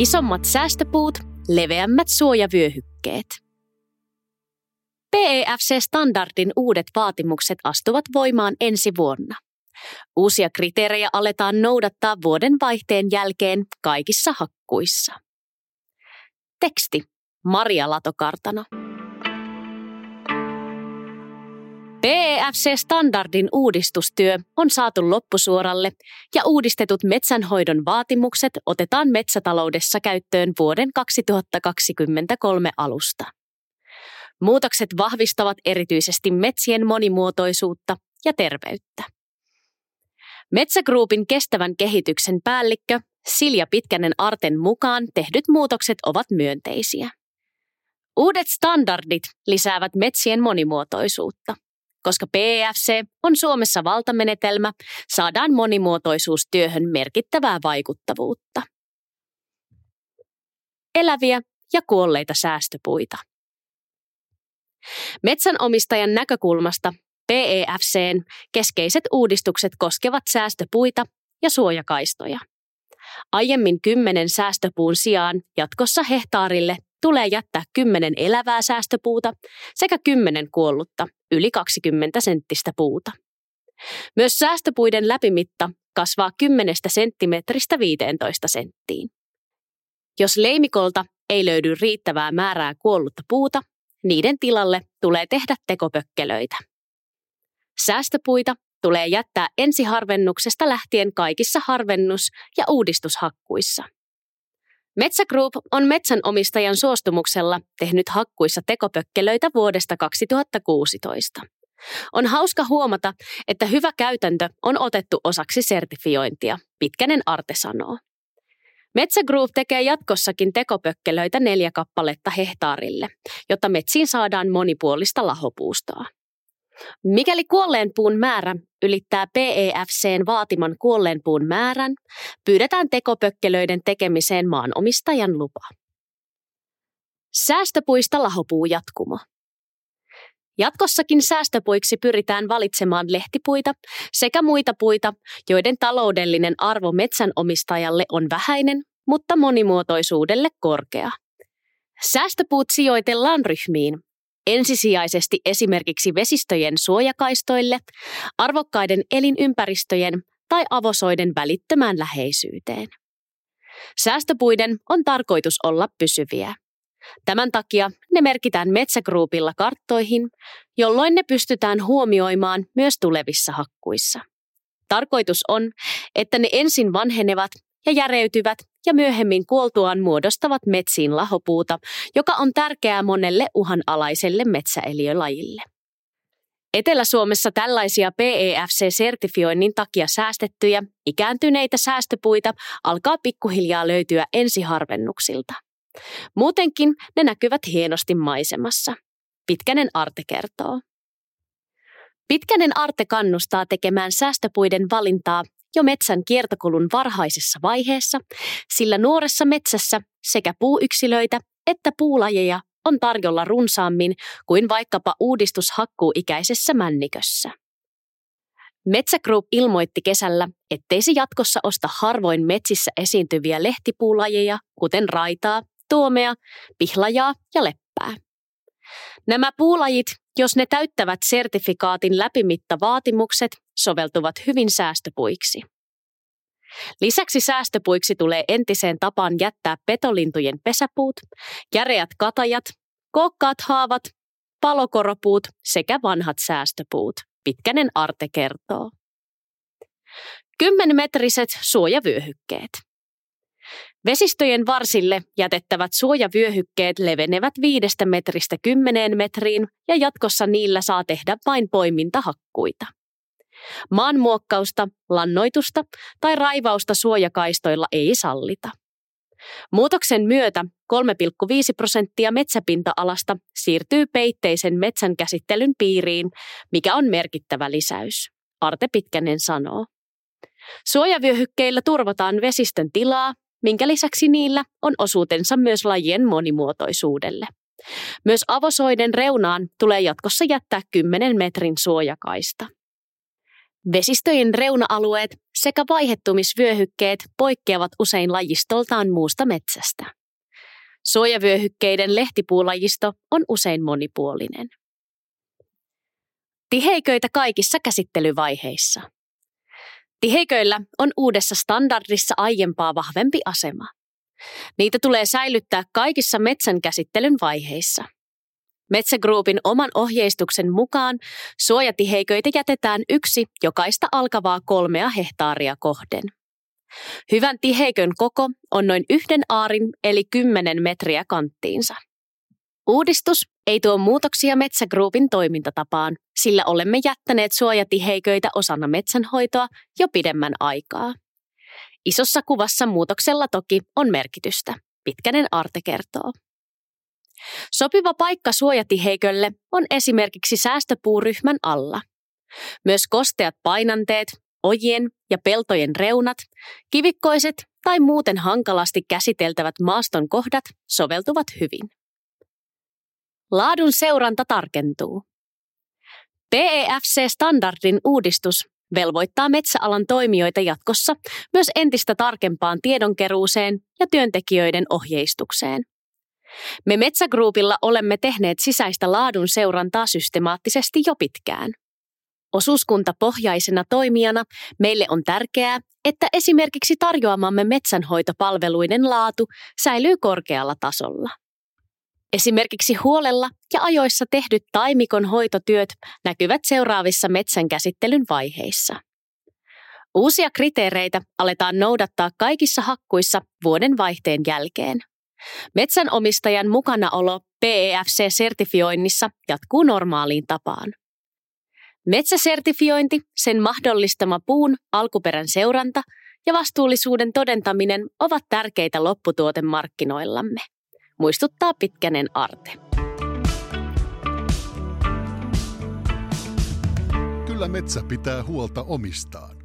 Isommat säästöpuut, leveämmät suojavyöhykkeet. PEFC-standardin uudet vaatimukset astuvat voimaan ensi vuonna. Uusia kriteerejä aletaan noudattaa vuoden vaihteen jälkeen kaikissa hakkuissa. Teksti Maria Latokartano. PEFC-standardin uudistustyö on saatu loppusuoralle ja uudistetut metsänhoidon vaatimukset otetaan metsätaloudessa käyttöön vuoden 2023 alusta. Muutokset vahvistavat erityisesti metsien monimuotoisuutta ja terveyttä. Metsägruupin kestävän kehityksen päällikkö Silja Pitkänen Arten mukaan tehdyt muutokset ovat myönteisiä. Uudet standardit lisäävät metsien monimuotoisuutta – koska PFC on Suomessa valtamenetelmä, saadaan monimuotoisuustyöhön merkittävää vaikuttavuutta. Eläviä ja kuolleita säästöpuita. Metsänomistajan näkökulmasta PEFCn keskeiset uudistukset koskevat säästöpuita ja suojakaistoja. Aiemmin kymmenen säästöpuun sijaan jatkossa hehtaarille tulee jättää 10 elävää säästöpuuta sekä 10 kuollutta yli 20 senttistä puuta. Myös säästöpuiden läpimitta kasvaa 10 senttimetristä 15 senttiin. Jos leimikolta ei löydy riittävää määrää kuollutta puuta, niiden tilalle tulee tehdä tekopökkelöitä. Säästöpuita tulee jättää ensiharvennuksesta lähtien kaikissa harvennus- ja uudistushakkuissa – Metsä Group on metsänomistajan suostumuksella tehnyt hakkuissa tekopökkelöitä vuodesta 2016. On hauska huomata, että hyvä käytäntö on otettu osaksi sertifiointia, Pitkänen Arte sanoo. Metsä Group tekee jatkossakin tekopökkelöitä neljä kappaletta hehtaarille, jotta metsiin saadaan monipuolista lahopuustoa. Mikäli kuolleen puun määrä ylittää PEFCn vaatiman kuolleen puun määrän, pyydetään tekopökkelöiden tekemiseen maanomistajan lupa. Säästöpuista lahopuu jatkumo. Jatkossakin säästöpuiksi pyritään valitsemaan lehtipuita sekä muita puita, joiden taloudellinen arvo metsänomistajalle on vähäinen, mutta monimuotoisuudelle korkea. Säästöpuut sijoitellaan ryhmiin, ensisijaisesti esimerkiksi vesistöjen suojakaistoille, arvokkaiden elinympäristöjen tai avosoiden välittömään läheisyyteen. Säästöpuiden on tarkoitus olla pysyviä. Tämän takia ne merkitään metsägruupilla karttoihin, jolloin ne pystytään huomioimaan myös tulevissa hakkuissa. Tarkoitus on, että ne ensin vanhenevat ja järeytyvät ja myöhemmin kuoltuaan muodostavat metsiin lahopuuta, joka on tärkeää monelle uhanalaiselle metsäeliölajille. Etelä-Suomessa tällaisia PEFC-sertifioinnin takia säästettyjä, ikääntyneitä säästöpuita alkaa pikkuhiljaa löytyä ensiharvennuksilta. Muutenkin ne näkyvät hienosti maisemassa. Pitkänen Arte kertoo. Pitkänen Arte kannustaa tekemään säästöpuiden valintaa jo metsän kiertokulun varhaisessa vaiheessa, sillä nuoressa metsässä sekä puuyksilöitä että puulajeja on tarjolla runsaammin kuin vaikkapa uudistushakkuuikäisessä männikössä. Metsä Group ilmoitti kesällä, ettei se jatkossa osta harvoin metsissä esiintyviä lehtipuulajeja, kuten raitaa, tuomea, pihlajaa ja leppää. Nämä puulajit, jos ne täyttävät sertifikaatin läpimittavaatimukset, soveltuvat hyvin säästöpuiksi. Lisäksi säästöpuiksi tulee entiseen tapaan jättää petolintujen pesäpuut, järeät katajat, kokkaat haavat, palokoropuut sekä vanhat säästöpuut, Pitkänen Arte kertoo. Kymmenmetriset suojavyöhykkeet. Vesistöjen varsille jätettävät suojavyöhykkeet levenevät viidestä metristä kymmeneen metriin ja jatkossa niillä saa tehdä vain poimintahakkuita. Maanmuokkausta, lannoitusta tai raivausta suojakaistoilla ei sallita. Muutoksen myötä 3,5 prosenttia metsäpinta-alasta siirtyy peitteisen metsän käsittelyn piiriin, mikä on merkittävä lisäys, Arte Pitkänen sanoo. Suojavyöhykkeillä turvataan vesistön tilaa, minkä lisäksi niillä on osuutensa myös lajien monimuotoisuudelle. Myös avosoiden reunaan tulee jatkossa jättää 10 metrin suojakaista. Vesistöjen reuna-alueet sekä vaihettumisvyöhykkeet poikkeavat usein lajistoltaan muusta metsästä. Suojavyöhykkeiden lehtipuulajisto on usein monipuolinen. Tiheiköitä kaikissa käsittelyvaiheissa. Tiheiköillä on uudessa standardissa aiempaa vahvempi asema. Niitä tulee säilyttää kaikissa metsän käsittelyn vaiheissa. Metsägruupin oman ohjeistuksen mukaan suojatiheiköitä jätetään yksi jokaista alkavaa kolmea hehtaaria kohden. Hyvän tiheikön koko on noin yhden aarin eli 10 metriä kanttiinsa. Uudistus ei tuo muutoksia Metsägruupin toimintatapaan, sillä olemme jättäneet suojatiheiköitä osana metsänhoitoa jo pidemmän aikaa. Isossa kuvassa muutoksella toki on merkitystä, Pitkänen Arte kertoo. Sopiva paikka suojatiheikölle on esimerkiksi säästöpuuryhmän alla. Myös kosteat painanteet, ojien ja peltojen reunat, kivikkoiset tai muuten hankalasti käsiteltävät maaston kohdat soveltuvat hyvin. Laadun seuranta tarkentuu. PEFC-standardin uudistus velvoittaa metsäalan toimijoita jatkossa myös entistä tarkempaan tiedonkeruuseen ja työntekijöiden ohjeistukseen. Me Metsägruupilla olemme tehneet sisäistä laadun seurantaa systemaattisesti jo pitkään. Osuuskuntapohjaisena toimijana meille on tärkeää, että esimerkiksi tarjoamamme metsänhoitopalveluiden laatu säilyy korkealla tasolla. Esimerkiksi huolella ja ajoissa tehdyt taimikon hoitotyöt näkyvät seuraavissa metsänkäsittelyn vaiheissa. Uusia kriteereitä aletaan noudattaa kaikissa hakkuissa vuoden vaihteen jälkeen. Metsänomistajan mukanaolo PEFC-sertifioinnissa jatkuu normaaliin tapaan. Metsäsertifiointi, sen mahdollistama puun alkuperän seuranta ja vastuullisuuden todentaminen ovat tärkeitä lopputuotemarkkinoillamme muistuttaa Pitkänen Arte. Kyllä metsä pitää huolta omistaan.